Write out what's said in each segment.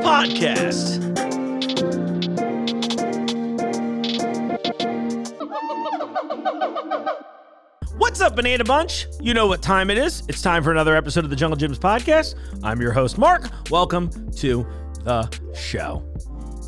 podcast. What's up, Banana Bunch? You know what time it is. It's time for another episode of the Jungle Jim's podcast. I'm your host, Mark. Welcome to the show.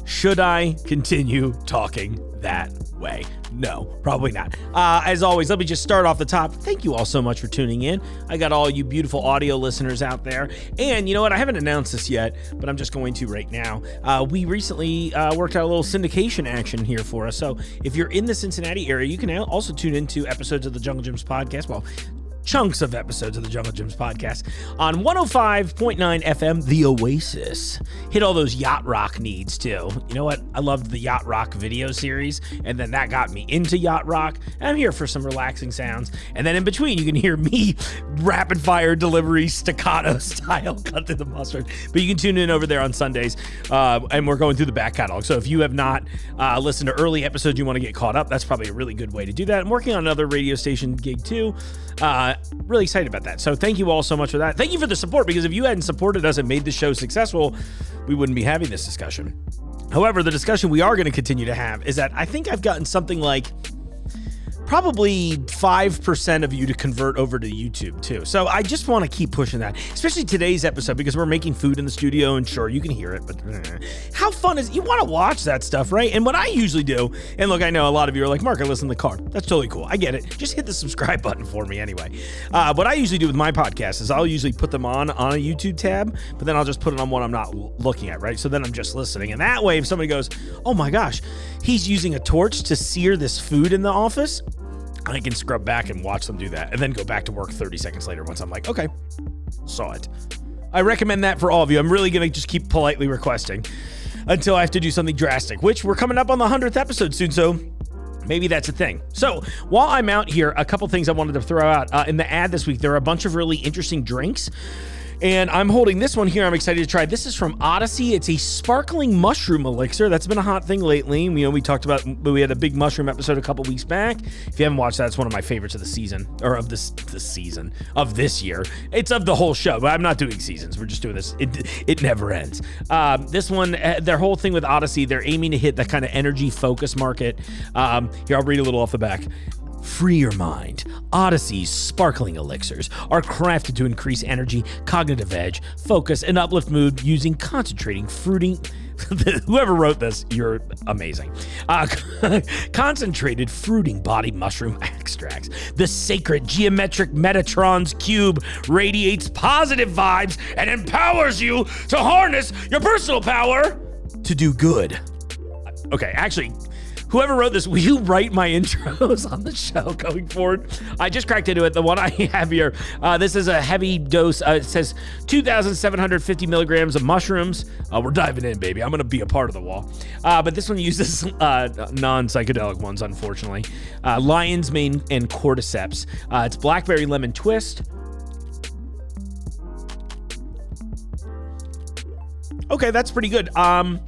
Should I continue talking that way? No, probably not. Uh, as always, let me just start off the top. Thank you all so much for tuning in. I got all you beautiful audio listeners out there. And you know what? I haven't announced this yet, but I'm just going to right now. Uh, we recently uh, worked out a little syndication action here for us. So if you're in the Cincinnati area, you can also tune into episodes of the Jungle Jim's podcast. Well, chunks of episodes of the Jungle Jim's podcast on 105.9 FM, The Oasis. Hit all those yacht rock needs too. You know what? I loved the yacht rock video series, and then that got me into yacht rock. I'm here for some relaxing sounds, and then in between, you can hear me rapid fire delivery staccato style cut through the mustard. But you can tune in over there on Sundays, uh, and we're going through the back catalog. So if you have not uh, listened to early episodes, you want to get caught up, that's probably a really good way to do that. I'm working on another radio station gig too. Uh, really excited about that. So thank you all so much for that. Thank you for the support because if you hadn't supported us and made the show successful, we wouldn't be having this discussion. However, the discussion we are going to continue to have is that I think I've gotten something like probably 5% of you to convert over to YouTube too. So I just want to keep pushing that, especially today's episode because we're making food in the studio and sure you can hear it, but eh. how fun is you want to watch that stuff, right? And what I usually do, and look, I know a lot of you are like, Mark, I listen to the car. That's totally cool. I get it. Just hit the subscribe button for me anyway. Uh, what I usually do with my podcast is I'll usually put them on on a YouTube tab, but then I'll just put it on one I'm not looking at, right? So then I'm just listening. And that way, if somebody goes, oh my gosh, he's using a torch to sear this food in the office, I can scrub back and watch them do that and then go back to work 30 seconds later once I'm like, okay, saw it. I recommend that for all of you. I'm really going to just keep politely requesting until I have to do something drastic, which we're coming up on the 100th episode soon. So maybe that's a thing. So while I'm out here, a couple things I wanted to throw out uh, in the ad this week. There are a bunch of really interesting drinks and I'm holding this one here. I'm excited to try. This is from Odyssey. It's a sparkling mushroom elixir. That's been a hot thing lately. You know, we talked about we had a big mushroom episode a couple weeks back. If you haven't watched that, it's one of my favorites of the season or of this the season of this year. It's of the whole show, but I'm not doing seasons. We're just doing this. It it never ends. Um, this one, uh, their whole thing with Odyssey, they're aiming to hit that kind of energy focus market. Um, here, I'll read a little off the back. Free your mind. Odyssey's sparkling elixirs are crafted to increase energy, cognitive edge, focus, and uplift mood using concentrating fruiting. Whoever wrote this, you're amazing. Uh, concentrated fruiting body mushroom extracts. The sacred geometric Metatron's cube radiates positive vibes and empowers you to harness your personal power to do good. Okay, actually, whoever wrote this, will you write my intros on the show going forward? I just cracked into it. The one I have here, uh, this is a heavy dose. Uh, it says 2,750 milligrams of mushrooms. Uh, we're diving in, baby. I'm going to be a part of the wall. Uh, but this one uses uh, non psychedelic ones, unfortunately. Uh, lion's mane and cordyceps. it's blackberry lemon twist. Okay, that's pretty good. Um,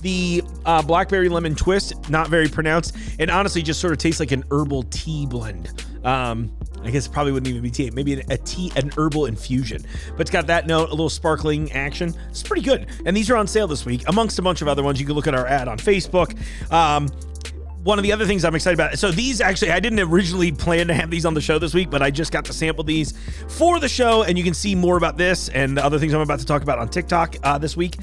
the uh, blackberry lemon twist, not very pronounced, and honestly just sort of tastes like an herbal tea blend. Um, I guess it probably wouldn't even be tea. Maybe a tea, an herbal infusion. But it's got that note, a little sparkling action. It's pretty good. And these are on sale this week, amongst a bunch of other ones. You can look at our ad on Facebook. Um, one of the other things I'm excited about. So these actually, I didn't originally plan to have these on the show this week, but I just got to sample these for the show, and you can see more about this and the other things I'm about to talk about on TikTok uh, this week.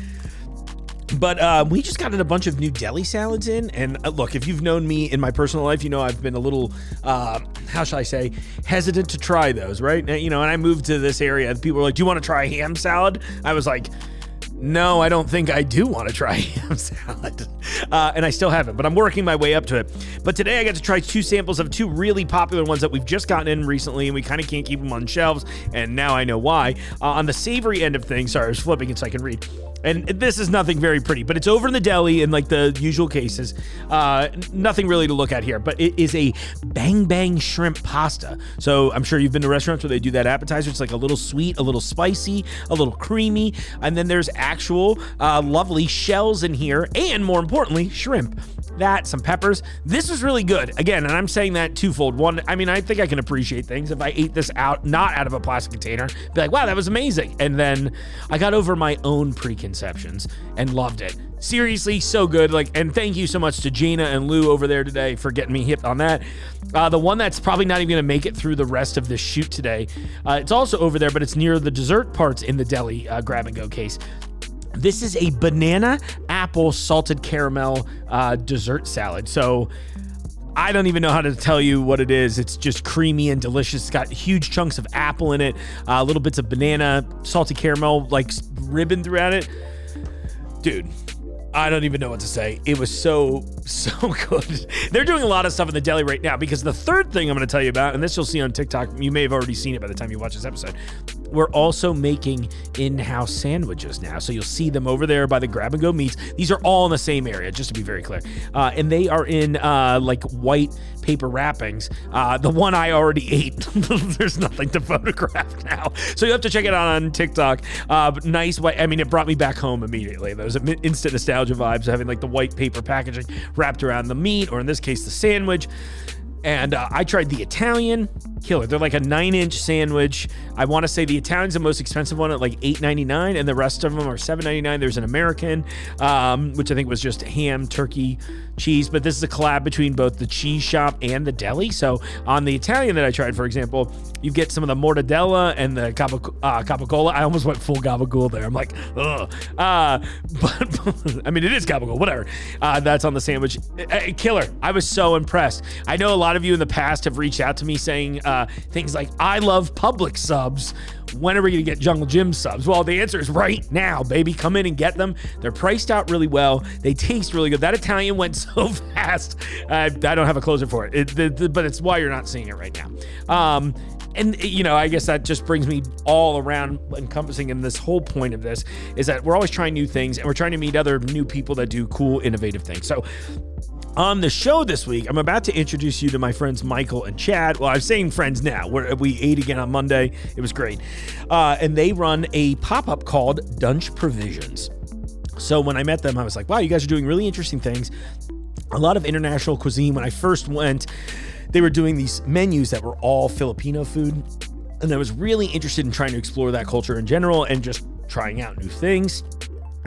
But uh, we just got a bunch of new deli salads in. And uh, look, if you've known me in my personal life, you know I've been a little, uh, how shall I say, hesitant to try those, right? You know, and I moved to this area, people were like, Do you want to try ham salad? I was like, no, I don't think I do want to try ham salad. Uh, and I still haven't, but I'm working my way up to it. But today I got to try two samples of two really popular ones that we've just gotten in recently, and we kind of can't keep them on shelves. And now I know why. Uh, on the savory end of things, sorry, I was flipping it so I can read. And this is nothing very pretty, but it's over in the deli in like the usual cases. Uh, nothing really to look at here, but it is a bang bang shrimp pasta. So I'm sure you've been to restaurants where they do that appetizer. It's like a little sweet, a little spicy, a little creamy, and then there's actual uh, lovely shells in here, and more importantly, shrimp that, some peppers. This was really good. Again, and I'm saying that twofold. One, I mean, I think I can appreciate things if I ate this out, not out of a plastic container, be like, wow, that was amazing. And then I got over my own preconceptions and loved it. Seriously, so good. Like, and thank you so much to Gina and Lou over there today for getting me hip on that. Uh, the one that's probably not even going to make it through the rest of this shoot today. Uh, it's also over there, but it's near the dessert parts in the deli uh, grab and go case. This is a banana apple salted caramel uh, dessert salad. So I don't even know how to tell you what it is. It's just creamy and delicious. It's got huge chunks of apple in it, uh, little bits of banana, salty caramel, like ribbon throughout it. Dude, I don't even know what to say. It was so, so good. They're doing a lot of stuff in the deli right now because the third thing I'm going to tell you about, and this you'll see on TikTok, you may have already seen it by the time you watch this episode. We're also making in house sandwiches now. So you'll see them over there by the grab and go meats. These are all in the same area, just to be very clear. Uh, and they are in uh, like white paper wrappings. Uh, the one I already ate, there's nothing to photograph now. So you have to check it out on TikTok. Uh, nice white. I mean, it brought me back home immediately. Those instant nostalgia vibes, having like the white paper packaging wrapped around the meat, or in this case, the sandwich. And uh, I tried the Italian killer. They're like a nine inch sandwich. I want to say the Italian's the most expensive one at like $8.99, and the rest of them are $7.99. There's an American, um, which I think was just ham, turkey, cheese, but this is a collab between both the cheese shop and the deli. So on the Italian that I tried, for example, you get some of the mortadella and the uh, capicola. I almost went full gabagool there. I'm like, ugh. Uh, but I mean, it is gabagool, whatever. Uh, that's on the sandwich. killer. I was so impressed. I know a lot of you in the past have reached out to me saying uh, things like, I love Publix subs when are we going to get Jungle Jim subs? Well, the answer is right now, baby. Come in and get them. They're priced out really well. They taste really good. That Italian went so fast. Uh, I don't have a closer for it, it but it's why you're not seeing it right now. Um, and you know, I guess that just brings me all around encompassing in this whole point of this is that we're always trying new things and we're trying to meet other new people that do cool, innovative things. So on the show this week, I'm about to introduce you to my friends Michael and Chad. Well, I'm saying friends now. We're, we ate again on Monday. It was great. Uh, and they run a pop up called Dunch Provisions. So when I met them, I was like, wow, you guys are doing really interesting things. A lot of international cuisine. When I first went, they were doing these menus that were all Filipino food. And I was really interested in trying to explore that culture in general and just trying out new things.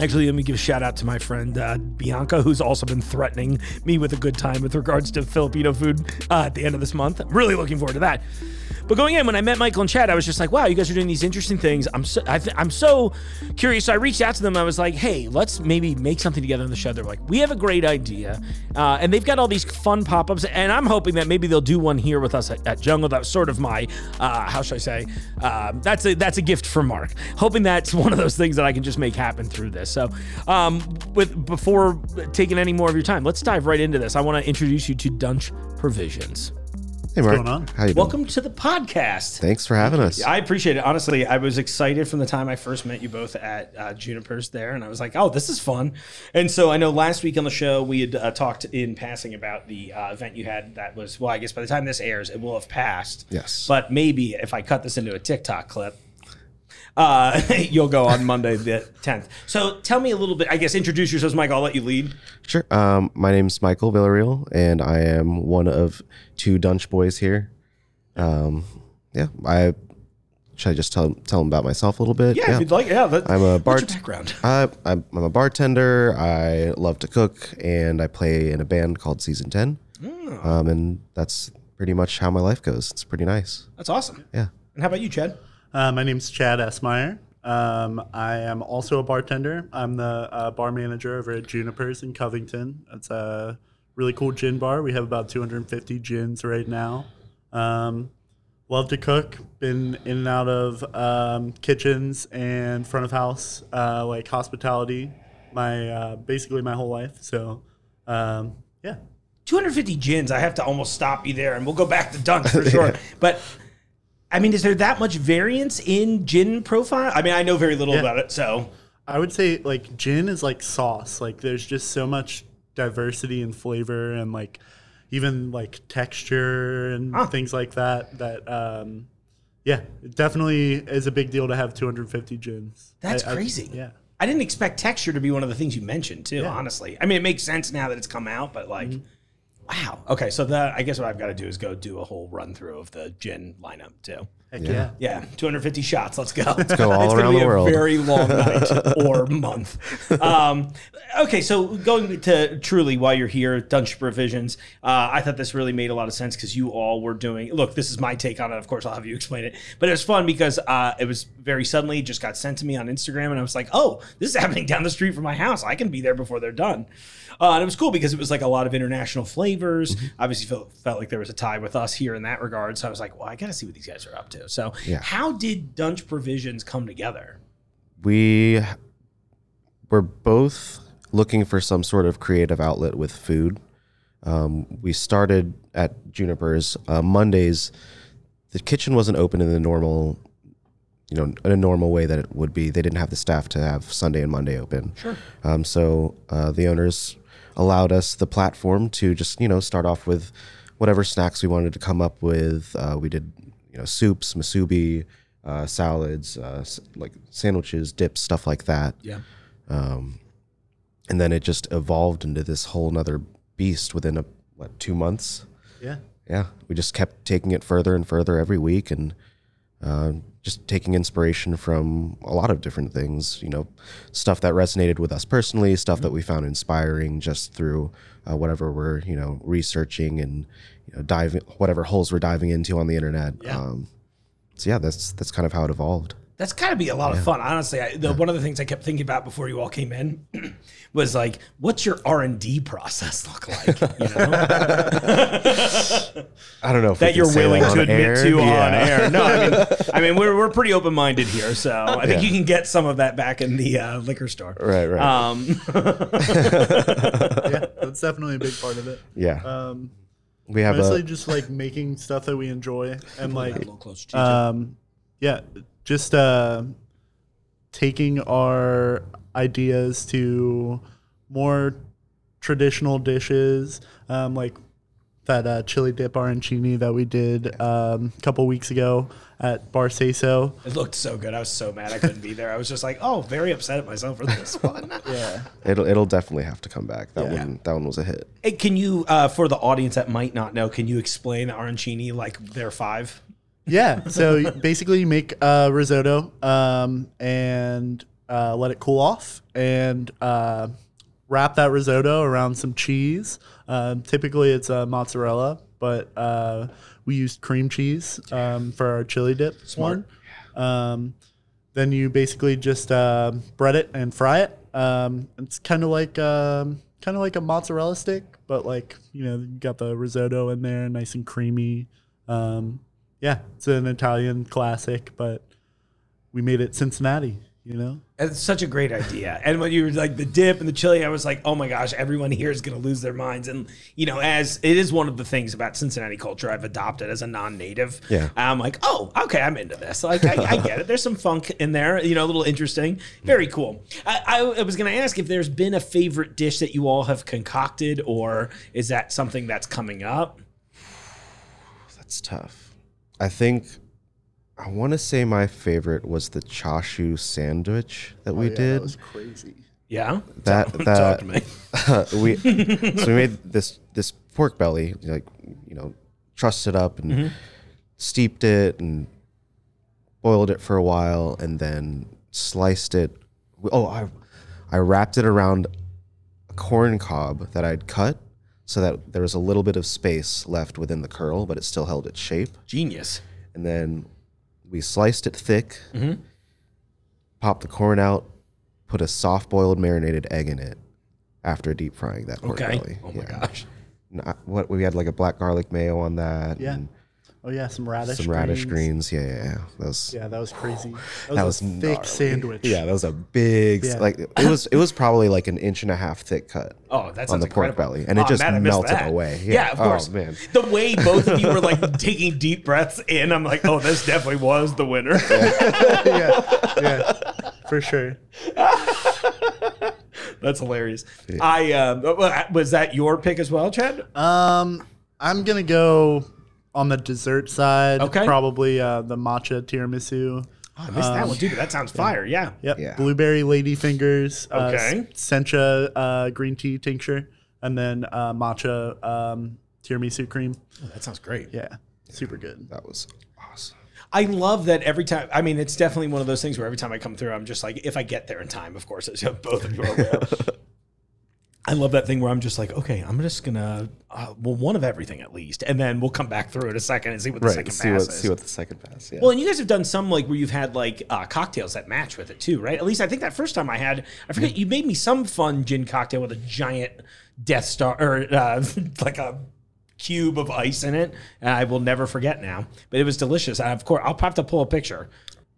Actually, let me give a shout out to my friend uh, Bianca, who's also been threatening me with a good time with regards to Filipino food uh, at the end of this month. I'm really looking forward to that. But going in, when I met Michael and Chad, I was just like, wow, you guys are doing these interesting things. I'm so, I am so curious. So I reached out to them. I was like, hey, let's maybe make something together on the show. They're like, we have a great idea. Uh, and they've got all these fun pop ups. And I'm hoping that maybe they'll do one here with us at, at Jungle. That's sort of my, uh, how should I say, um, that's, a, that's a gift from Mark. Hoping that's one of those things that I can just make happen through this. So um, with before taking any more of your time, let's dive right into this. I want to introduce you to Dunch Provisions. Hey, Mark. What's going on? How you Welcome to the podcast. Thanks for having us. I appreciate it. Honestly, I was excited from the time I first met you both at uh, Juniper's there, and I was like, "Oh, this is fun." And so I know last week on the show we had uh, talked in passing about the uh, event you had. That was well, I guess by the time this airs, it will have passed. Yes. But maybe if I cut this into a TikTok clip, uh, you'll go on Monday the 10th. So tell me a little bit, I guess, introduce yourselves, Mike. I'll let you lead. Sure. Um, my name's Michael Villarreal, and I am one of two Dunch boys here. Um, yeah, I should I just tell tell them about myself a little bit? Yeah, yeah. if you'd like. Yeah, that, I'm a bar- background. Uh, I'm, I'm a bartender. I love to cook, and I play in a band called Season Ten. Oh. Um, and that's pretty much how my life goes. It's pretty nice. That's awesome. Yeah. And how about you, Chad? Uh, my name's Chad Esmeyer. Um, I am also a bartender. I'm the uh, bar manager over at Juniper's in Covington. It's a really cool gin bar. We have about 250 gins right now. Um, love to cook. Been in and out of um, kitchens and front of house, uh, like hospitality, my uh, basically my whole life. So, um, yeah. 250 gins. I have to almost stop you there, and we'll go back to Dunch for sure. But I mean, is there that much variance in gin profile? I mean, I know very little yeah. about it, so I would say like gin is like sauce. Like there's just so much diversity and flavor and like even like texture and things like that. That um, yeah, it definitely is a big deal to have 250 gins. That's I- I- crazy. yeah. I didn't expect texture to be one of the things you mentioned too. Honestly, I mean, it makes sense now that it's come out, but like, wow. Okay, so that I guess what I've got to do is go do a whole run through of the gin lineup too. Heck yeah. Yeah, 250 shots. Let's go. Let's go all it's gonna around be the a world. very long night or month. Um, okay, so going to truly while you're here, Dunch Provisions, uh, I thought this really made a lot of sense because you all were doing. Look, this is my take on it. Of course, I'll have you explain it, but it was fun because uh, it was very suddenly just got sent to me on Instagram, and I was like, oh, this is happening down the street from my house. I can be there before they're done. Uh, and it was cool because it was like a lot of international flavors. Obviously, felt, felt like there was a tie with us here in that regard. So I was like, well, I got to see what these guys are up to. So, Yeah. how did Dunch Provisions come together? we were both looking for some sort of creative outlet with food. Um, we started at Juniper's uh, Mondays. The kitchen wasn't open in the normal, you know, in a normal way that it would be. They didn't have the staff to have Sunday and Monday open. Sure. Um, so uh, the owners allowed us the platform to just you know start off with whatever snacks we wanted to come up with. Uh, we did you know soups, musubi, uh, salads, uh, s- like sandwiches, dips, stuff like that. Yeah. Um, And then it just evolved into this whole nother beast within a what two months. Yeah. Yeah, we just kept taking it further and further every week, and uh, just taking inspiration from a lot of different things. You know, stuff that resonated with us personally, stuff that we found inspiring just through uh, whatever we're you know researching and you know diving whatever holes we're diving into on the internet. Yeah. Um, so yeah, that's that's kind of how it evolved. That's got to be a lot of fun, honestly. I, the, One of the things I kept thinking about before you all came in was like, what's your R and D process look like? You know, I don't know if that you're willing that to admit air. to on air. No, I mean, I mean, we're, we're pretty open minded here, so I think Yeah. you can get some of that back in the uh, liquor store. Right, right. Um, yeah, that's definitely a big part of it. yeah, Um, we have honestly, a just like making stuff that we enjoy and like, little closer to you, um, yeah, just uh, taking our ideas to more traditional dishes, um, like that uh, chili dip arancini that we did um, a couple weeks ago at Bar Seso. It looked so good. I was so mad I couldn't be there. I was just like, oh, very upset at myself for this one. Yeah. it'll it'll definitely have to come back. That Yeah. one that one was a hit. Hey, can you, uh, for the audience that might not know, can you explain the arancini like they're five? Yeah. So basically, you make uh, risotto um, and uh, let it cool off, and uh, wrap that risotto around some cheese. Um, typically, it's uh, mozzarella, but uh, we used cream cheese um, for our chili dip one. Um, then you basically just uh, bread it and fry it. Um, it's kind of like um, kind of like a mozzarella stick, but like you know, you got the risotto in there, nice and creamy. Um, yeah, it's an Italian classic, but we made it Cincinnati. You know, It's such a great idea. And when you were like the dip and the chili, I was like, oh my gosh, everyone here is going to lose their minds. And, you know, as it is one of the things about Cincinnati culture I've adopted as a non native. Yeah. I'm like, oh, okay, I'm into this. Like, I, I get it. There's some funk in there, you know, a little interesting. Very cool. I, I, I was going to ask if there's been a favorite dish that you all have concocted, or is that something that's coming up? That's tough. I think I want to say my favorite was the chashu sandwich that we did. That was crazy. Yeah. that Talk that to me. we so we made this this pork belly like you know trussed it up and Mm-hmm. steeped it and boiled it for a while and then sliced it oh i i wrapped it around a corn cob that i'd cut so that there was a little bit of space left within the curl but it still held its shape Genius. and then we sliced it thick, Mm-hmm. popped the corn out, put a soft boiled marinated egg in it after deep frying that pork Okay. belly. Oh my Yeah. gosh. Not- what we had like a black garlic mayo on that. Yeah. and Oh yeah, some radish. some radish greens. greens. Yeah, yeah, yeah. That was Yeah, that was crazy. That was, that a was thick gnarly. sandwich. Yeah, that was a big Yeah. like it was it was probably like an inch and a half thick cut. Oh, that sounds on the pork incredible. belly, and it Oh, just man, melted that. away. Yeah, Yeah. of Oh, course. man. The way both of you were like taking deep breaths in, I'm like, oh, this definitely was the winner. yeah, yeah, for sure. That's hilarious. I um, was that your pick as well, Chad? Um, I'm gonna go on the dessert side. Okay. Probably uh, the matcha tiramisu. Oh, I missed that one, dude. but That sounds fire. Yeah. Yep. Yeah. Blueberry lady fingers. Uh, Okay. s- sencha uh, green tea tincture, and then uh, matcha um, tiramisu cream. Oh, that sounds great. Yeah, super good. That was awesome. I love that every time. I mean, it's definitely one of those things where every time I come through, I'm just like, if I get there in time, of course, as both of you are aware. I love that thing where I'm just like, okay, I'm just gonna, uh, well, one of everything at least, and then we'll come back through in a second and see what the Right. second See pass is. see what the second pass. Yeah. Well, and you guys have done some like where you've had like uh, cocktails that match with it too, right? At least I think that first time I had, I forget, you made me some fun gin cocktail with a giant Death Star or uh, like a cube of ice in it. And I will never forget now, but it was delicious. And of course, I'll have to pull a picture.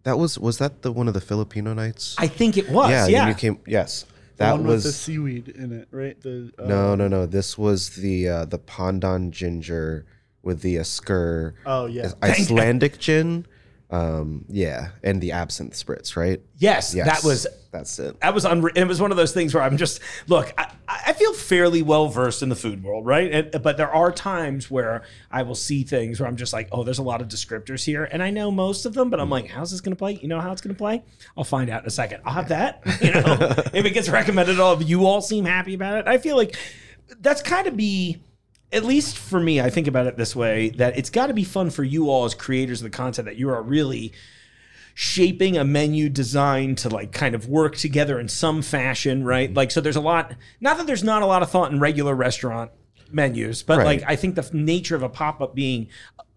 that was was that the one of the Filipino nights? I think it was. yeah. Yeah. You came. Yes. That one with the seaweed in it, right? The uh, no no no. This was the uh, the pandan ginger with the Asker Oh yeah. Icelandic gin. Um, yeah, and the absinthe spritz, right? yes, Yes, that was that's it. that was unre- it was one of those things where I'm just look. I, I feel fairly well versed in the food world, right? And, but there are times where I will see things where I'm just like, oh, there's a lot of descriptors here, and I know most of them, but I'm like, how's this going to play? You know how it's going to play? I'll find out in a second. I'll have that. You know, if it gets recommended, all of you all seem happy about it. I feel like that's kind of be. At least for me, I think about it this way: that it's got to be fun for you all as creators of the content that you are really shaping a menu designed to like kind of work together in some fashion, right? Mm-hmm. Like, so there's a lot, not that there's not a lot of thought in regular restaurant menus, but Right. like I think the f- nature of a pop up being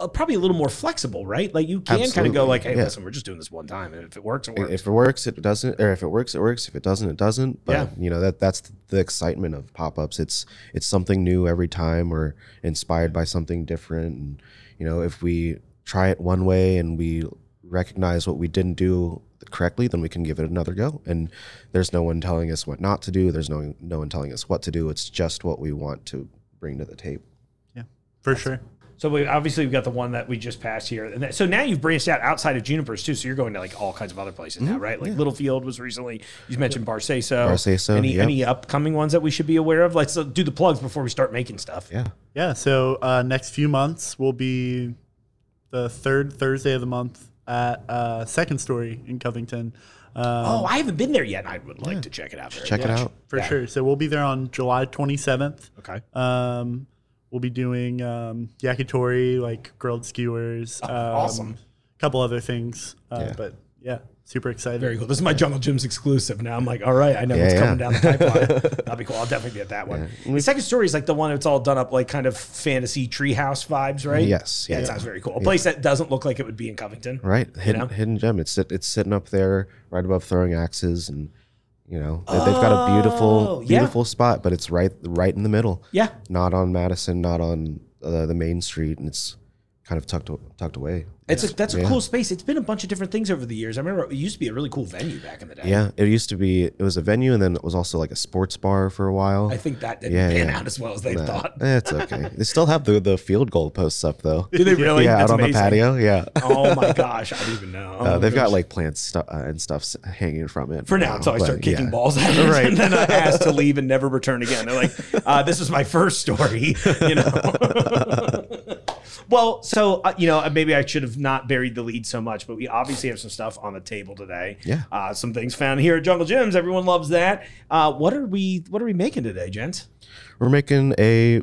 uh, probably a little more flexible, right? Like you can kind of go like, hey, yeah. listen, we're just doing this one time, and if it works, it works. If it works, it doesn't. Or if it works, it works. If it doesn't, it doesn't. But Yeah. you know that that's the excitement of pop ups. It's it's something new every time. We're inspired by something different. And you know, if we try it one way and we recognize what we didn't do correctly, then we can give it another go. And there's no one telling us what not to do. There's no no one telling us what to do. It's just what we want to bring to the table. yeah, for sure. So we obviously we've got the one that we just passed here, and that, so now you've branched out outside of Junipers too. So you're going to like all kinds of other places now, right? Like Littlefield was recently. You mentioned Barceso. Barceso, Any yep. any upcoming ones that we should be aware of? Let's do the plugs before we start making stuff. Yeah. Yeah, so uh, next few months will be the third Thursday of the month at uh, Second Story in Covington. Um, Oh, I haven't been there yet. and I would like to check it out. very Check it out. for yeah. sure. So we'll be there on July 27th. Okay. Um, we'll be doing um, yakitori, like grilled skewers. Um, awesome. A couple other things. Uh, Yeah. But yeah, super excited. Very cool. This is my Jungle Jim's exclusive. Now I'm like, all right, I know what's Yeah, coming down the pipeline. That'll be cool. I'll definitely be at that one. The second story is like the one that's all done up like kind of fantasy treehouse vibes, right? Yes, Yeah, it sounds very cool. A place that doesn't look like it would be in Covington. Right, hidden know? hidden gem. It's sit- it's sitting up there right above throwing axes, and you know they, they've got a Oh, beautiful yeah. beautiful spot, but it's right right in the middle. Yeah. not on Madison, not on uh, the main street, and it's kind of tucked tucked away. It's a, that's a Yeah. cool space. It's been a bunch of different things over the years. I remember it used to be a really cool venue back in the day. Yeah, it used to be. It was a venue, and then it was also like a sports bar for a while. I think that didn't Yeah, pan yeah. out as well as they Nah, thought. eh, it's okay. they still have the the field goal posts up though. Do they really? yeah, That's out on amazing. the patio. Yeah, Oh my gosh, I don't even know. uh, Oh, they've got like plants stu- uh, and stuff s- hanging from it for now until I start kicking yeah. balls at it, Right. and then I asked to leave and never return again. They're like, uh, "This is my first story," you know. Well, so uh, you know, maybe I should have not buried the lead so much, but we obviously have some stuff on the table today. Yeah. uh, some things found here at Jungle Jim's. Everyone loves that. Uh, what are we? What are we making today, gents? We're making a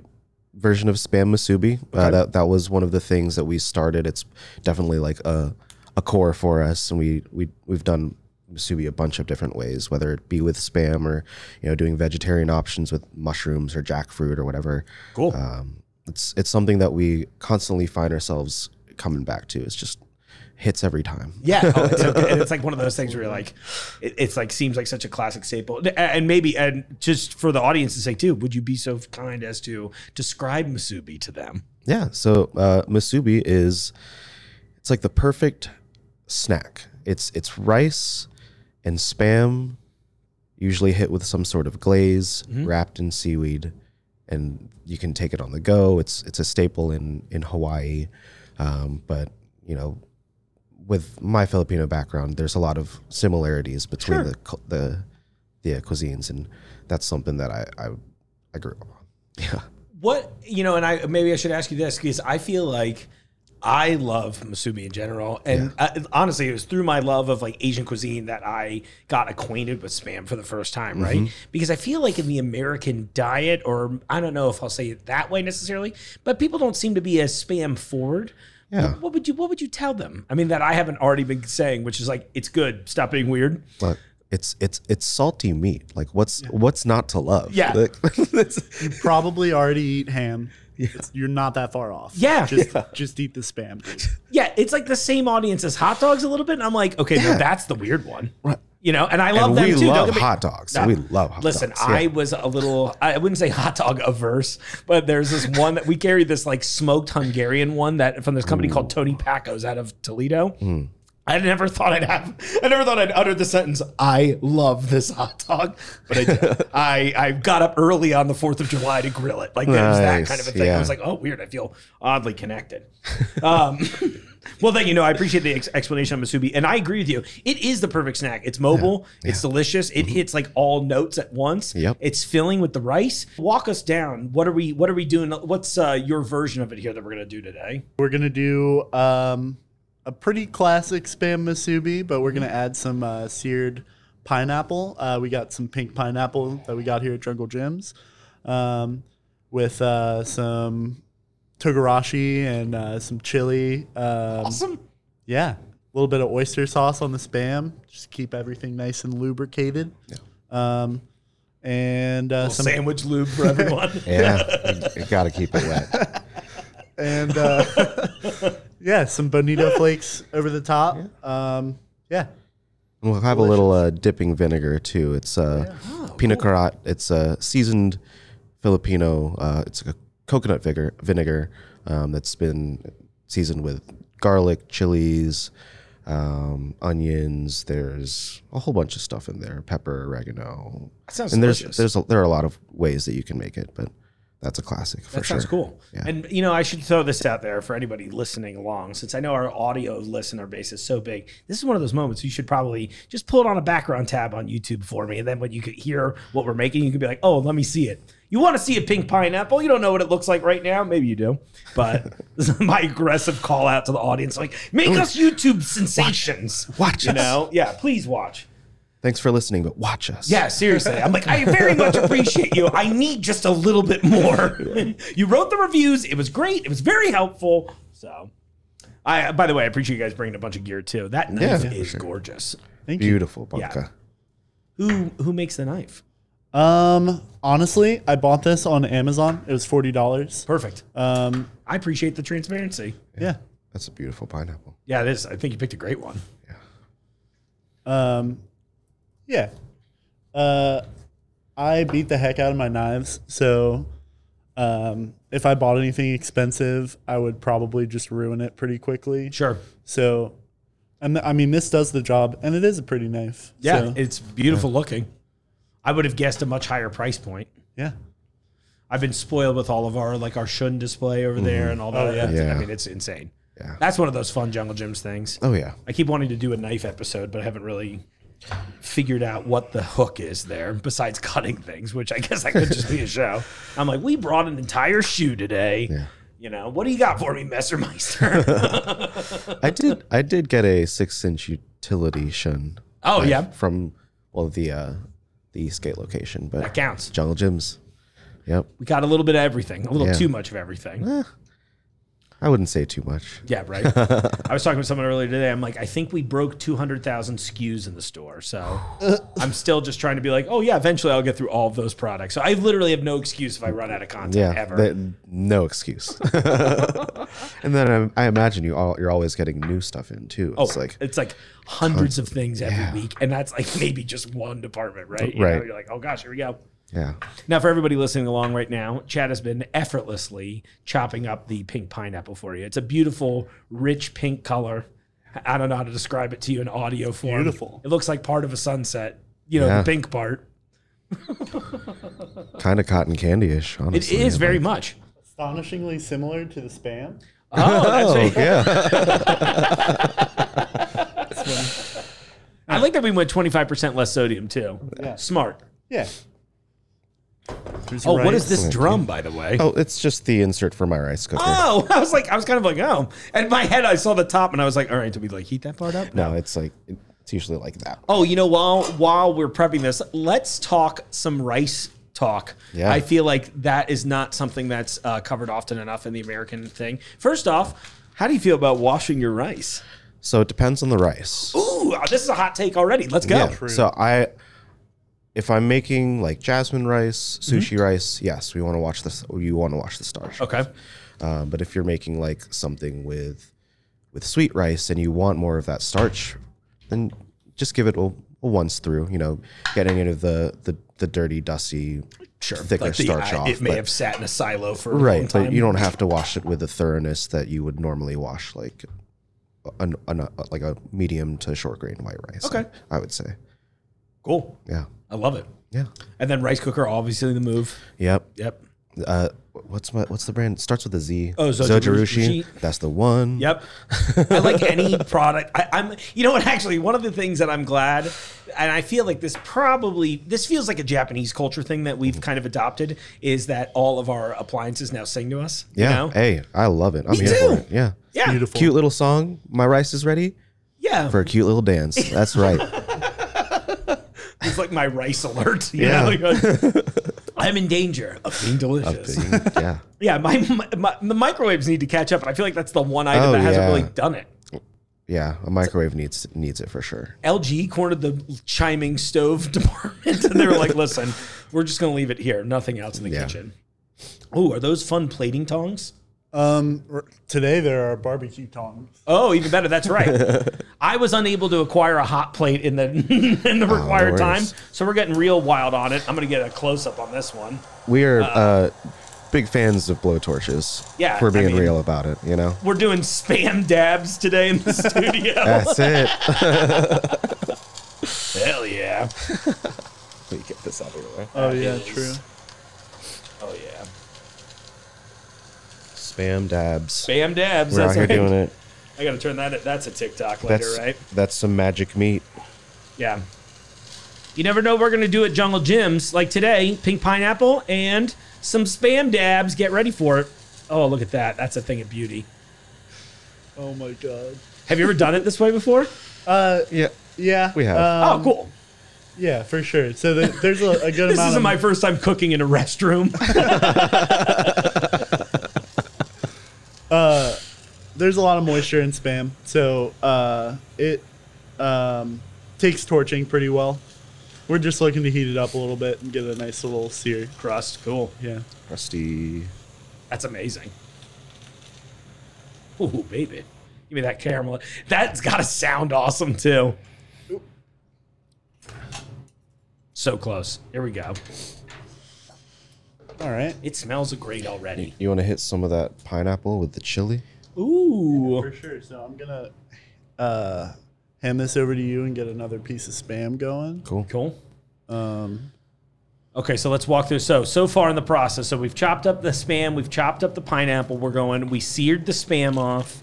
version of spam musubi. Uh, that that was one of the things that we started. It's definitely like a a core for us, and we we we've done musubi a bunch of different ways, whether it be with spam or you know doing vegetarian options with mushrooms or jackfruit or whatever. Cool. Um, it's it's something that we constantly find ourselves coming back to. It's just hits every time. Yeah, oh, it's okay. and it's like one of those things where you're like, it, it's like seems like such a classic staple. And maybe, and just for the audience's sake too, would you be so kind as to describe musubi to them? Yeah. So uh, musubi is it's like the perfect snack. It's it's rice and spam, usually hit with some sort of glaze, wrapped in seaweed, and you can take it on the go. It's it's a staple in in Hawaii, um, but you know. With my Filipino background, there's a lot of similarities between Sure. the cul- the yeah cuisines, and that's something that I I, I grew up on. Yeah, What you know, and I maybe I should ask you this because I feel like I love musubi in general, and uh, honestly, it was through my love of like Asian cuisine that I got acquainted with spam for the first time, right? Because I feel like in the American diet, or I don't know if I'll say it that way necessarily, but people don't seem to be as spam forward. Yeah. What, what would you What would you tell them? I mean, that I haven't already been saying, which is like it's good. Stop being weird. but it's it's it's salty meat. Like what's what's not to love? Yeah. Like, You probably already eat ham. It's- you're not that far off. Yeah. Just, just eat the spam, dude. Yeah, it's like the same audience as hot dogs a little bit. And I'm like, okay, no, that's the weird one. Right. You know, and I love and them we too. Love hot dogs. No. We love hot Listen, dogs. yeah. I was a little, I wouldn't say hot dog averse, but there's this one that we carry this like smoked Hungarian one that from this company called Tony Packo's out of Toledo. Hmm. I never thought I'd have, I never thought I'd utter the sentence, I love this hot dog, but I did. I, I got up early on the 4th of July to grill it. Like there's that Nice, kind of a thing. I yeah. was like, oh, weird. I feel oddly connected. Um, well, thank you. No, I appreciate the ex- explanation on Musubi, and I agree with you. It is the perfect snack. It's mobile. It's delicious. It hits like all notes at once. Mm-hmm. Yep. It's filling with the rice. Walk us down. What are we? What are we doing? What's uh, your version of it here that we're gonna do today? We're gonna do um, a pretty classic spam musubi, but we're gonna add some uh, seared pineapple. Uh, we got some pink pineapple that we got here at Jungle Jim's, um, with uh, some togarashi and uh, some chili. Um, Awesome. Yeah, a little bit of oyster sauce on the spam. Just keep everything nice and lubricated. Um, and uh, some Sandwich lube for everyone. yeah, you, got to keep it wet. and uh, yeah, some bonito flakes over the top. Um, yeah. And We'll have a little uh, dipping vinegar too. It's uh, Oh, pinakurat. It's a seasoned Filipino. Uh, it's a coconut vinegar, vinegar um, that's been seasoned with garlic, chilies, um, onions. There's a whole bunch of stuff in there: pepper, oregano. That sounds and there's delicious. there's a, there are a lot of ways that you can make it, but that's a classic for That sure. sounds cool. And you know, I should throw this out there for anybody listening along, since I know our audio listener base is so big. This is one of those moments you should probably just pull it on a background tab on YouTube for me, and then when you could hear what we're making, you can be like, "Oh, let me see it." You want to see a pink pineapple? You don't know what it looks like right now. Maybe you do, but this is my aggressive call out to the audience, like, make us YouTube sensations. Watch it. you us. know? Yeah, please watch. Thanks for listening, but watch us. Yeah, seriously. I'm like, I very much appreciate you. I need just a little bit more. you wrote the reviews. It was great. It was very helpful. So, I by the way, I appreciate you guys bringing a bunch of gear too. That knife Yeah, is sure. gorgeous. Thank you. Beautiful, Yeah. Who who makes the knife? Um, honestly, I bought this on Amazon. It was forty dollars. Perfect. Um, I appreciate the transparency. yeah. That's a beautiful pineapple. Yeah, it is. I think you picked a great one. Yeah. Um, yeah. Uh, I beat the heck out of my knives. So, um, if I bought anything expensive, I would probably just ruin it pretty quickly. Sure. So, and I mean, this does the job, and it is a pretty knife. Yeah, So, it's beautiful looking. I would have guessed a much higher price point. yeah. I've been spoiled with all of our like our Shun display over there and all that. Oh, yeah. It's- I mean, it's insane. Yeah. That's one of those fun Jungle Jim's things. Oh yeah. I keep wanting to do a knife episode, but I haven't really figured out what the hook is there besides cutting things, which I guess I could just be a show. I'm like, we brought an entire shoe today. Yeah. You know, what do you got for me, Messermeister? I did. I did get a six-inch utility shun. oh, knife yeah. From well, the uh, the Eastgate location, but That counts. Jungle Jim's. Yep. We got a little bit of everything, a little Yeah. too much of everything. I wouldn't say too much. Yeah, right. I was talking with someone earlier today. I'm like, I think we broke 200,000 SKUs in the store. So I'm still just trying to be like, oh, yeah, eventually I'll get through all of those products. So I literally have no excuse if I run out of content Yeah. ever. the- no excuse. and then I, I imagine you all you're always getting new stuff in too. Oh, It's like it's like hundreds of things every Yeah. week, and that's like maybe just one department, right? You Right. Know, you're like, oh gosh, here we go. Yeah. Now, for everybody listening along right now, Chad has been effortlessly chopping up the pink pineapple for you. It's a beautiful, rich pink color. I don't know how to describe it to you in audio form. Beautiful. It looks like part of a sunset. You know, Yeah. the pink part. Kind of cotton candy-ish. It Honestly, is very Like- much. Astonishingly similar to the spam. Oh, that's Oh right. yeah. I like that we went 25% less sodium too. Yeah. Smart. Yeah. There's Oh, what is rice. this drum, by the way? Oh, it's just the insert for my rice cooker. Oh, I was like, I was kind of like, oh. And in my head, I saw the top, and I was like, all right, did we like heat that part up? No, it's like it's usually like that. Oh, you know, while while we're prepping this, let's talk some rice talk. Yeah. I feel like that is not something that's uh, covered often enough in the American thing. First off, how do you feel about washing your rice? So it depends on the rice. Ooh, this is a hot take already. Let's go. Yeah. So I, if I'm making like jasmine rice, sushi rice, yes, we want to wash this. You want to wash the starch. Okay. Um, but if you're making like something with with sweet rice and you want more of that starch, then just give it a, a once through. You know, getting rid of the the, the dirty, dusty, Sure. thicker Like the- starch I- off. It may but- have sat in a silo for right, but you don't have to wash it with the thoroughness that you would normally wash like a, a, like a medium to short grain white rice. Okay. I would say. Cool. Yeah. I love it. Yeah. And then rice cooker, obviously the move. Yep. Yep. Uh, what's my what's the brand? It starts with a Z. Oh, Zojirushi. Zojirushi. That's the one. Yep. I like any product. I, I'm, you know what? Actually, one of the things that I'm glad, and I feel like this probably this feels like a Japanese culture thing that we've kind of adopted, is that all of our appliances now sing to us. you Yeah. know? Hey, I love it. I'm Me here too. for it. Yeah. yeah, Beautiful. Cute little song. My rice is ready yeah. for a cute little dance. That's right. it's like my rice alert. You Yeah. know? Like, I'm in danger of being delicious. yeah. yeah, my, my the microwaves need to catch up, and I feel like that's the one item Oh, that hasn't yeah. really done it. Yeah. A microwave needs needs it for sure. LG cornered the chiming stove department, and they were like, "Listen, we're just going to leave it here. Nothing else in the Yeah. kitchen." Oh, are those fun plating tongs? Um, today there are barbecue tongs. Oh, even better. That's right. I was unable to acquire a hot plate in the in the required time, worries. so we're getting real wild on it. I'm going to get a close up on this one. We are uh, big fans of blowtorches. Yeah, If we're I being mean- real about it, you know? We're doing spam dabs today in the studio. That's it. Hell yeah! Let me get this out of your way. Oh yeah, is- true. Oh yeah! Spam dabs. Spam dabs. We're out that's here right. doing it. I got to turn that. That's a TikTok later, That's right? that's some magic meat. Yeah. You never know what we're going to do at Jungle Jim's. Like today, pink pineapple and some spam dabs. Get ready for it. Oh, look at that. That's a thing of beauty. Oh my god. Have you ever done it this way before? Uh, Yeah. yeah, We have. Um, oh, cool. Yeah, for sure. So the, there's a, a good This amount isn't of my first time cooking in a restroom. there's a lot of moisture in spam, so uh, it um, takes torching pretty well. We're just looking to heat it up a little bit and get a nice little sear. Crust. Cool. Yeah. Crusty. That's amazing. Ooh, baby. Give me that caramel. That's got to sound awesome, too. So close. Here we go. All right. It smells great already. You want to hit some of that pineapple with the chili? Ooh. For sure. So I'm gonna uh, hand this over to you and get another piece of spam going. Cool. Cool. Um, Okay, so let's walk through. So, so far in the process, so we've chopped up the spam, we've chopped up the pineapple. We're going, we seared the spam off,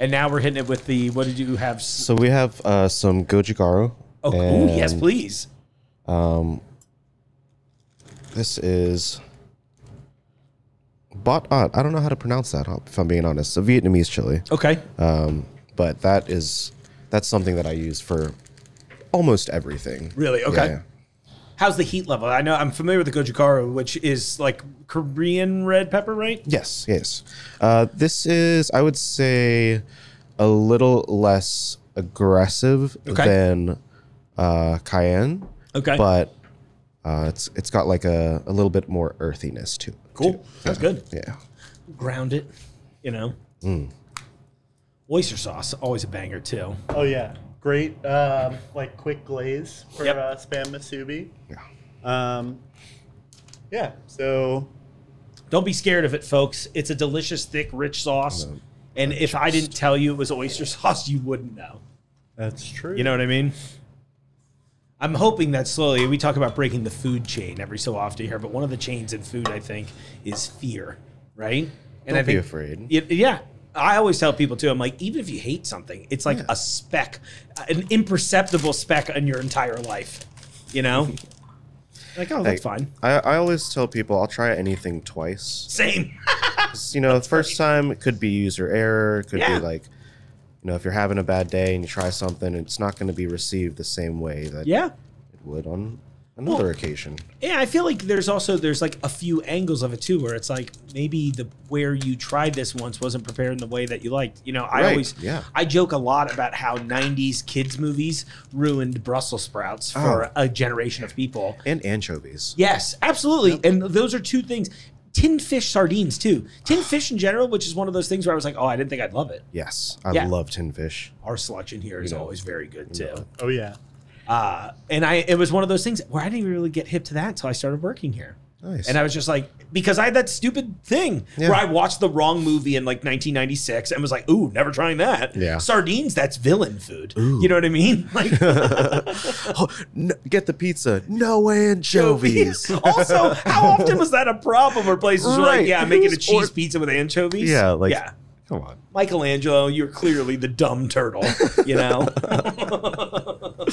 and now we're hitting it with the. What did you have? So we have uh, some gochugaru. Oh, ooh, yes, please. Um, This is bot. Uh, I don't know how to pronounce that. If I'm being honest, a Vietnamese chili. Okay. Um, but that is that's something that I use for almost everything. Really? Okay. Yeah. How's the heat level? I know I'm familiar with the gochugaru, which is like Korean red pepper, right? Yes, yes. Uh, this is, I would say, a little less aggressive Okay. than uh, cayenne, Okay. but uh, it's it's got like a, a little bit more earthiness to it. cool. too. That's good. Yeah. Ground it, you know. Oyster sauce, always a banger too. oh yeah, great. Um, like quick glaze for Yep. uh, spam musubi. Yeah. Um, yeah. So Don't be scared of it, folks. It's a delicious, thick, rich sauce. And if I didn't tell you it was oyster sauce, you wouldn't know. that's true. You know what I mean? I'm hoping that slowly we talk about breaking the food chain every so often here, but one of the chains in food I think is fear, right? And Don't I be think afraid. it- yeah, I always tell people too. I'm like, even if you hate something, it's like a speck, an imperceptible speck on your entire life. You know, like oh, that's fine. I, I always tell people I'll try anything twice. Same. you know, the first time it could be user error. It could Yeah. be like, you know, if you're having a bad day and you try something, it's not going to be received the same way that yeah. it would on another Well, occasion. Yeah, I feel like there's also there's like a few angles of it too, where it's like maybe the where you tried this once wasn't prepared in the way that you liked. You know, I Right, always yeah. I joke a lot about how '90s kids movies ruined Brussels sprouts for Oh. a generation of people. And anchovies. Yes, absolutely, and those are two things. Tinned fish sardines too. Tinned fish in general, which is one of those things where I was like, oh, I didn't think I'd love it. Yes, I Yeah. love tin fish. Our selection here is know, always very good too. know. Oh yeah. Uh, and I it was one of those things where I didn't even really get hip to that until I started working here. Nice. And I was just like, because I had that stupid thing Yeah. where I watched the wrong movie in like 1996 and was like, ooh, never trying that. Yeah. Sardines, that's villain food. You know what I mean? Like, oh, no, get the pizza. No anchovies. also, how often was that a problem where places were like, Right. yeah, I'm making a cheese or- pizza with anchovies? yeah, like yeah. come on. Michelangelo, you're clearly the dumb turtle, you know?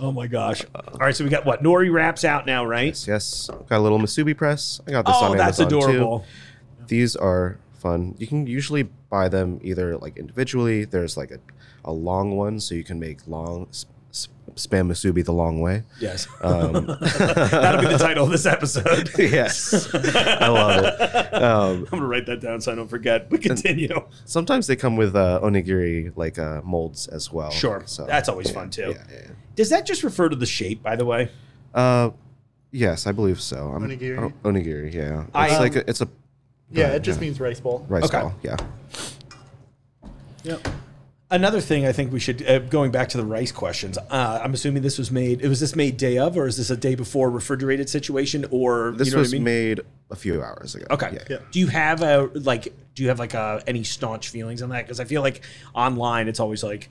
oh my gosh. All right, so we got what? Nori wraps out now, right? Yes, yes. Got a little Musubi press. I got this Oh, on that's Amazon adorable. too. These are fun. You can usually buy them either like individually. There's like a, a long one, so you can make long spam Musubi the long way. Yes. Um, That'll be the title of this episode. yes, I love it. Um, I'm gonna write that down so I don't forget. But continue. sometimes they come with uh, onigiri like uh, molds as well. Sure, So that's always yeah, fun too. Yeah, yeah. Does that just refer to the shape, by the way? Uh, yes, I believe so. I'm, Onigiri? oh, onigiri, yeah. It's I- like a, it's a Yeah, ahead, it just yeah. means rice ball. rice Okay. ball. Yeah. Yep. Another thing I think we should, uh, going back to the rice questions. Uh, I'm assuming this was made. Was this made day of, or is this a day before refrigerated situation, or This you know was what I mean? made a few hours ago. Okay. Yeah. Yeah. Do you have a like? Do you have like a, any staunch feelings on that? Because I feel like online it's always like,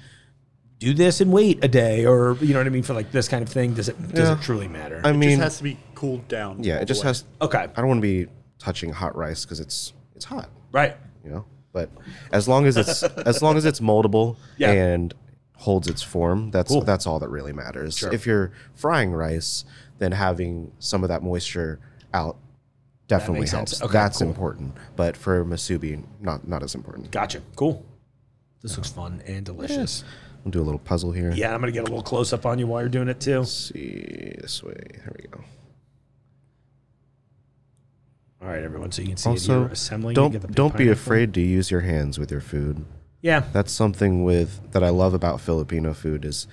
do this and wait a day, or you know what I mean for like this kind of thing. Does it does Yeah. it truly matter? I It mean, just has to be cooled down. yeah, all it the just way. has. okay. I don't want to be touching hot rice because it's it's hot, Right. you know. But as long as it's as long as it's moldable Yeah. and holds its form, that's Cool. that's all that really matters. Sure. If you're frying rice, then having some of that moisture out definitely makes sense. helps. Okay, that's cool. important. But for musubi, not not as important. Gotcha. Cool. This looks fun and delicious. We'll do a little puzzle here. Yeah, I'm gonna get a little close up on you while you're doing it too. Let's see this way. There we go. All right, everyone, so you can see Also, here assembling. You get the don't big don't be afraid to use your hands with your food. Yeah, That's something with that I love about Filipino food is,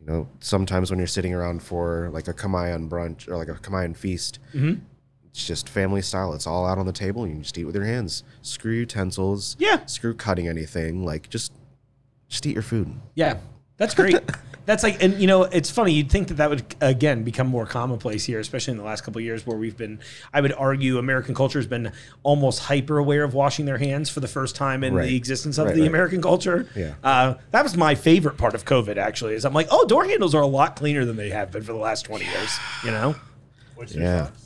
you know, sometimes when you're sitting around for like a kamayan brunch or like a kamayan feast, Mm-hmm. it's just family style. It's all out on the table. And you just eat with your hands. Screw utensils. Yeah. Screw cutting anything. Like just, just eat your food. yeah, that's great. that's like, and you know, it's funny. You'd think that that would again become more commonplace here, especially in the last couple of years, where we've been. I would argue American culture has been almost hyper aware of washing their hands for the first time in Right. the existence of Right, the right. American culture. Yeah. uh, that was my favorite part of COVID. Actually, is I'm like, oh, door handles are a lot cleaner than they have been for the last twenty years. You know. What's your Yeah. thoughts?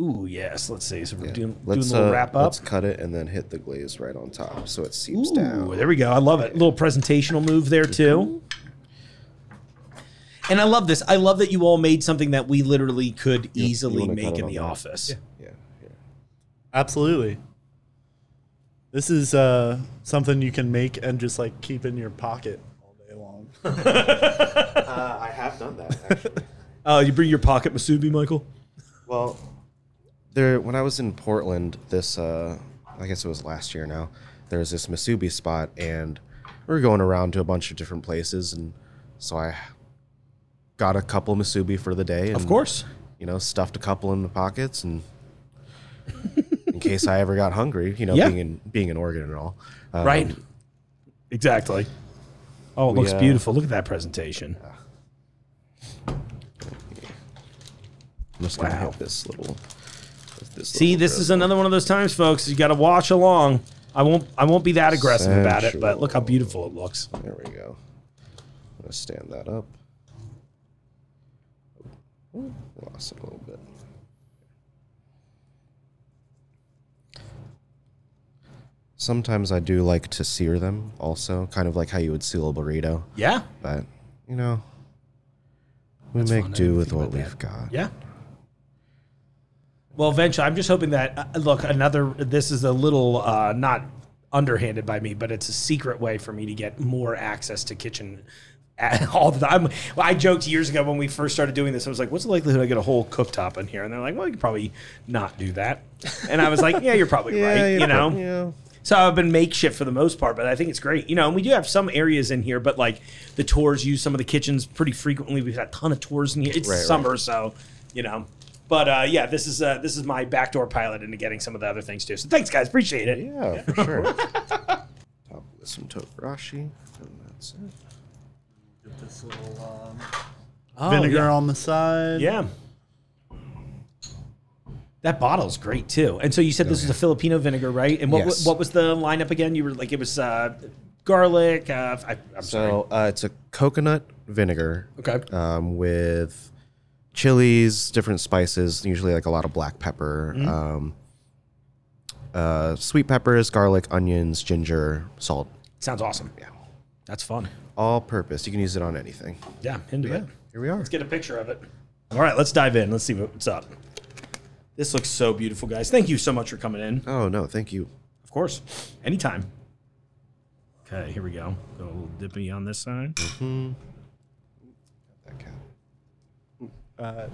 Ooh, yes. Let's see. So we're doing, doing Let's a little uh, wrap up. let's cut it and then hit the glaze right on top so it seeps Ooh, down. there we go. I love it. A little presentational move there too. And I love this. I love that you all made something that we literally could easily wanna make in the that? office. Yeah. yeah. Absolutely. This is uh, something you can make and just like keep in your pocket all day long. Uh, I have done that actually. Uh, you bring your pocket musubi, Michael. Well, there when I was in Portland, this uh, I guess it was last year now. There was this Musubi spot, and we were going around to a bunch of different places, and so I got a couple Musubi for the day. And, Of course. you know, stuffed a couple in the pockets, and in case I ever got hungry, you know, Yeah. being in being in Oregon and all. Um, right. Exactly. Oh, it we, looks uh, beautiful. Look at that presentation. I'm just gonna Wow. hit this little. This See, this is another one of those times, folks. You got to watch along. I won't. I won't be that aggressive about it, but look how beautiful it looks. There we go. I'm gonna stand that up. Ooh, Lost it a little bit. Sometimes I do like to sear them also, kind of like how you would seal a burrito. Yeah. But, you know, we That's make fun. Do with what we've that. got. Yeah. Well, eventually, I'm just hoping that uh, look another. This is a little uh, not underhanded by me, but it's a secret way for me to get more access to kitchen all the time. Well, I joked years ago when we first started doing this. I was like, "What's the likelihood I get a whole cooktop in here?" And they're like, "Well, you could probably not do that." And I was like, "Yeah, you're probably right." You know. Yeah. So I've been makeshift for the most part, but I think it's great. You know, and we do have some areas in here, but like the tours use some of the kitchens pretty frequently. We've had a ton of tours in here. It's Right, right. summer, so you know. But uh, yeah, this is uh, this is my backdoor pilot into getting some of the other things too. So thanks, guys. Appreciate it. Yeah, for sure. Top with some togarashi, and that's it. Get this little um, Oh, vinegar yeah. on the side. Yeah. That bottle's great too. And so you said this is a Filipino vinegar, right? And what Yes. what was the lineup again? You were like it was uh, garlic. Uh, I, I'm sorry. So uh, it's a coconut vinegar Okay. um, with chilies, different spices, usually like a lot of black pepper, Mm-hmm. um, uh, sweet peppers, garlic, onions, ginger, salt. Sounds awesome. Yeah. That's fun. All purpose. You can use it on anything. Yeah, into it. Here we are. Let's get a picture of it. All right, let's dive in. Let's see what's up. This looks so beautiful, guys. Thank you so much for coming in. Oh, no, thank you. Of course, anytime. Okay, here we go. Go a little dippy on this side. That Uh,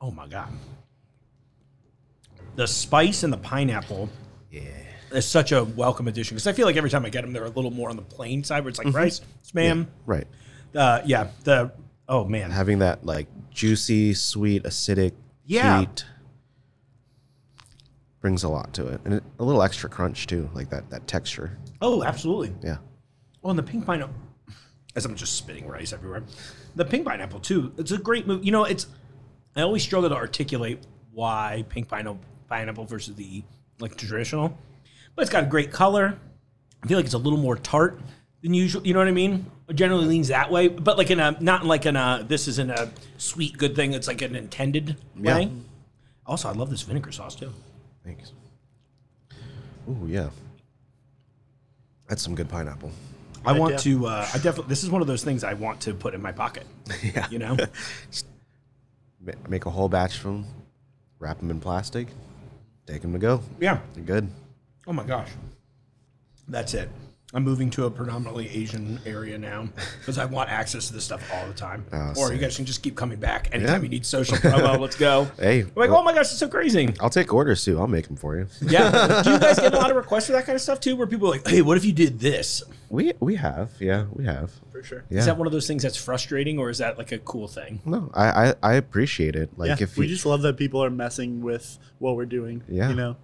Oh my god, the spice and the pineapple Yeah. is such a welcome addition because I feel like every time I get them, they're a little more on the plain side, where it's like rice, spam. Right. Uh, yeah, the oh man, Having that like juicy, sweet, acidic Yeah. heat brings a lot to it. And it, a little extra crunch too, like that that texture. oh absolutely. Yeah. Oh, and the pink pineapple. As I'm just spitting rice everywhere. The pink pineapple too. It's a great move. You know, it's. I always struggle to articulate why pink pineapple pineapple versus the like traditional, but it's got a great color. I feel like it's a little more tart than usual. You know what I mean? It generally leans that way, but like in a not like in a this isn't a sweet good thing. It's like an intended Yeah. way. Also, I love this vinegar sauce too. Thanks. Ooh, yeah. That's some good pineapple. I want yeah. to. Uh, I definitely. This is one of those things I want to put in my pocket. yeah. You know. Make a whole batch of them, wrap them in plastic, take them to go. yeah. They're good. Oh my gosh. That's it. I'm moving to a predominantly Asian area now because I want access to this stuff all the time. Oh, or you guys can just keep coming back anytime Yeah. you need social promo. Let's go. Hey, I'm like, well- oh my gosh, it's so crazy. I'll take orders too. I'll make them for you. Yeah. Do you guys get a lot of requests for that kind of stuff too? Where people are like, hey, what if you did this? We we have, yeah, we have. for sure. Yeah. Is that one of those things that's frustrating or is that like a cool thing? no, I, I I appreciate it. Like yeah, if we you, just love that people are messing with what we're doing. Yeah. You know,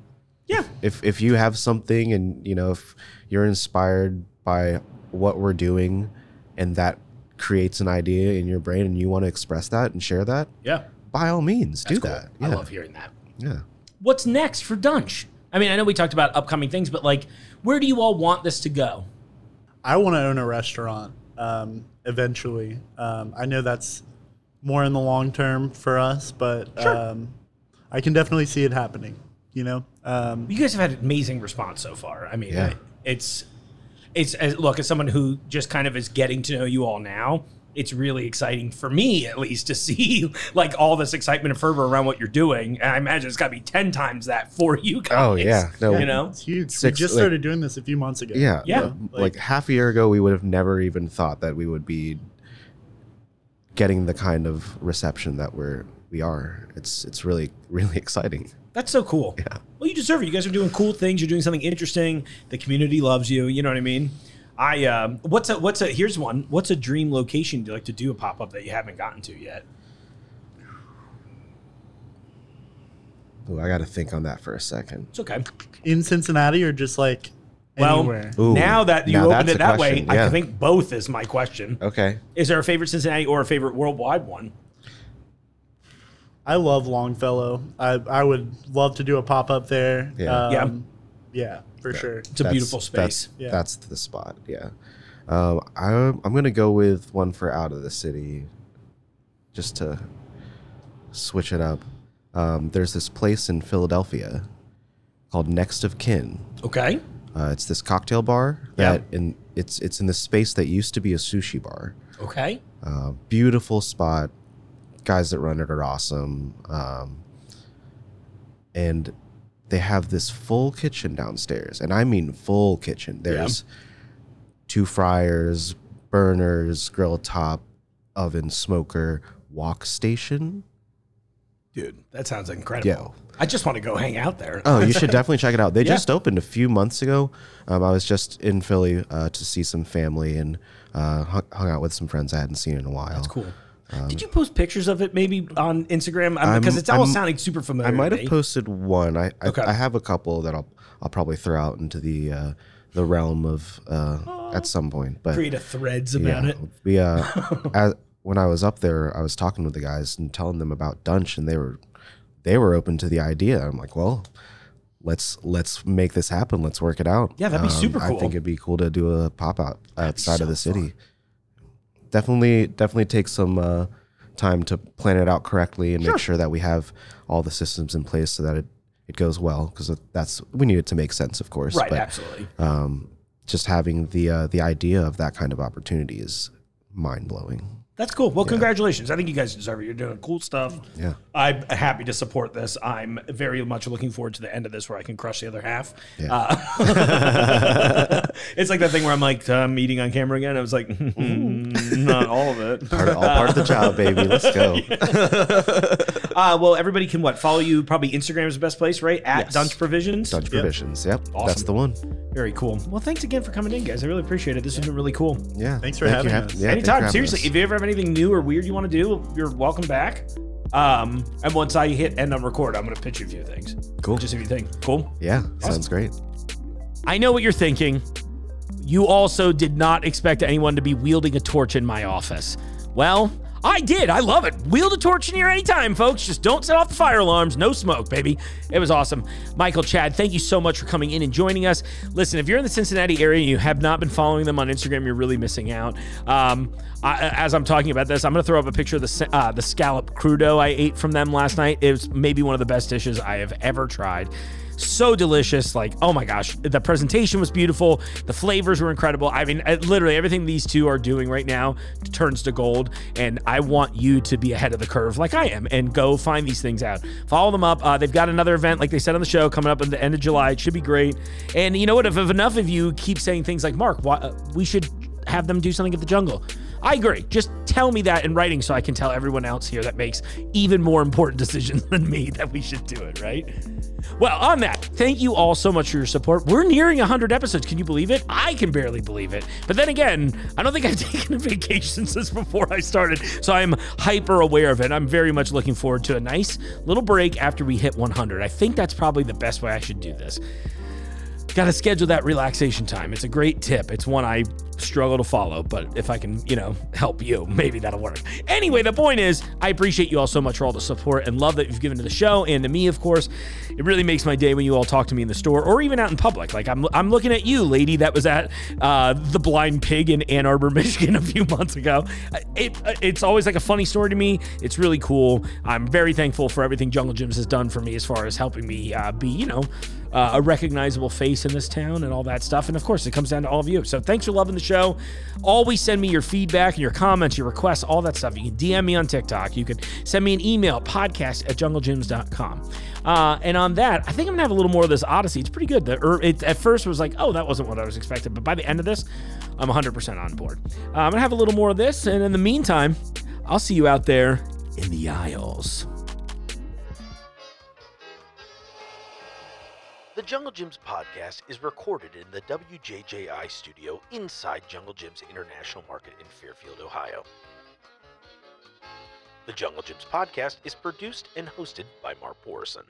Yeah. if if you have something and you know if you're inspired by what we're doing and that creates an idea in your brain and you want to express that and share that, Yeah. by all means, do cool. that. I love hearing that. yeah. What's next for Dunch? I mean, I know we talked about upcoming things, but like, where do you all want this to go? I want to own a restaurant um, eventually. Um, I know that's more in the long term for us, but Sure. um, I can definitely see it happening. You know, um, You guys have had an amazing response so far. I mean, Yeah. it's it's as look as someone who just kind of is getting to know you all now. It's really exciting for me, at least, to see like all this excitement and fervor around what you're doing. And I imagine it's got to be ten times that for you guys. Oh, yeah. No, you know. it's huge. Six- we just like- started doing this a few months ago. Yeah. Yeah. no, Like, half a year ago, we would have never even thought that we would be getting the kind of reception that we're we are. It's it's really really exciting. That's so cool. Yeah. Well, you deserve it. You guys are doing cool things. You're doing something interesting. The community loves you. You know what I mean? I um, what's a what's a here's one. What's a dream location you like to do a pop up that you haven't gotten to yet? Ooh, I got to think on that for a second. It's okay. In Cincinnati or just like Well, anywhere. Ooh, now that you now opened it a that way, question, I think both is my question. Okay. Is there a favorite Cincinnati or a favorite worldwide one? I love Longfellow. I I would love to do a pop up there. Yeah. Yeah. Um, yeah, for sure. It's a That's- beautiful That's, space. Yeah. that's the spot. Yeah. Um, I, I'm going to go with one for out of the city just to switch it up. Um, there's this place in Philadelphia called Next of Kin. Okay. Uh, it's this cocktail bar that in it's it's in the space that used to be a sushi bar. Okay. Uh, beautiful spot. Guys that run it are awesome. Um, and they have this full kitchen downstairs, and I mean full kitchen. There's two fryers, burners, grill top, oven, smoker, wok station. Dude, that sounds incredible. Yeah. I just want to go hang out there. Oh, you should definitely check it out. They Yeah. just opened a few months ago. Um, I was just in Philly uh, to see some family and uh, hung, hung out with some friends I hadn't seen in a while. That's cool. Did you post pictures of it maybe on Instagram? Um, I'm- because it's all I'm- sounding super familiar. I might have posted one. I I, Okay. I have a couple that I'll I'll probably throw out into the uh, the realm of uh, at some point. But create a threads about yeah, it. we uh, as, when I was up there, I was talking with the guys and telling them about Dunch, and they were they were open to the idea. I'm like, well, let's let's make this happen. Let's work it out. Um, Yeah, that'd be super I cool. think it'd be cool to do a pop out outside so of the city. Definitely, definitely take some uh, time to plan it out correctly and make sure that we have all the systems in place so that it, it goes well because that's we need it to make sense, of course. Right, but absolutely. um, just having the uh, the idea of that kind of opportunity is mind blowing. That's cool. Well, congratulations. I think you guys deserve it. You're doing cool stuff. Yeah. I'm happy to support this. I'm very much looking forward to the end of this where I can crush the other half. Yeah. Uh, it's like that thing where I'm like, I'm eating on camera again. I was like, not all of it. Part of, all part of the job, baby. Let's go. Uh, well, everybody can what? Follow you. Probably Instagram is the best place, right? At Yes. Dunch Provisions. Dunch provisions. Yep, Awesome. that's the one. Very cool. Well, thanks again for coming in, guys. I really appreciate it. This has been really cool. Yeah. Thanks for Thank you. having us. Yeah, Anytime. Seriously, us. if you ever have anything new or weird you want to do, you're welcome back. Um, and once I hit end on record, I'm going to pitch you a few things. Cool. Just if you think. Cool. yeah, sounds great. I know what you're thinking. You also did not expect anyone to be wielding a torch in my office. Well, I did. I love it. Wield a torch in here anytime, folks. Just don't set off the fire alarms. No smoke, baby. It was awesome. Michael, Chad, thank you so much for coming in and joining us. Listen, if you're in the Cincinnati area and you have not been following them on Instagram, you're really missing out. Um, I, as I'm talking about this, I'm going to throw up a picture of the uh, the scallop crudo I ate from them last night. It was maybe one of the best dishes I have ever tried so delicious. Like, oh my gosh, the presentation was beautiful. The flavors were incredible. I mean, literally everything these two are doing right now turns to gold. And I want you to be ahead of the curve like I am and go find these things out. Follow them up. Uh, they've got another event, like they said on the show, coming up at the end of July. It should be great. And you know what? If, if enough of you keep saying things like, Mark, why, uh, we should have them do something at the jungle. I agree. Just tell me that in writing so I can tell everyone else here that makes even more important decisions than me that we should do it, right? Well, on that, thank you all so much for your support. We're nearing 100 episodes. Can you believe it? I can barely believe it. But then again, I don't think I've taken a vacation since before I started, so I'm hyper aware of it. I'm very much looking forward to a nice little break after we hit 100. I think that's probably the best way I should do this. Got to schedule that relaxation time. It's a great tip. It's one I struggle to follow, but if I can, you know, help you, maybe that'll work. Anyway, the point is, I appreciate you all so much for all the support and love that you've given to the show and to me, of course. It really makes my day when you all talk to me in the store or even out in public. Like I'm, I'm looking at you, lady, that was at uh, the Blind Pig in Ann Arbor, Michigan, a few months ago. It, it's always like a funny story to me. It's really cool. I'm very thankful for everything Jungle Jim's has done for me as far as helping me uh, be, you know, uh, a recognizable face in this town and all that stuff. And of course, it comes down to all of you. So thanks for loving the show. Always send me your feedback and your comments, your requests, all that stuff. You can DM me on TikTok. You can send me an email, podcast at junglejims.com. Uh, and on that, I think I'm gonna have a little more of this Odyssey. It's pretty good. The, er, it, at first was like, oh, that wasn't what I was expecting. But by the end of this, I'm 100% on board. Uh, I'm gonna have a little more of this. And in the meantime, I'll see you out there in the aisles. Jungle Jim's podcast is recorded in the WJJI studio inside Jungle Jim's International Market in Fairfield, Ohio. The Jungle Jim's podcast is produced and hosted by Mark Borison.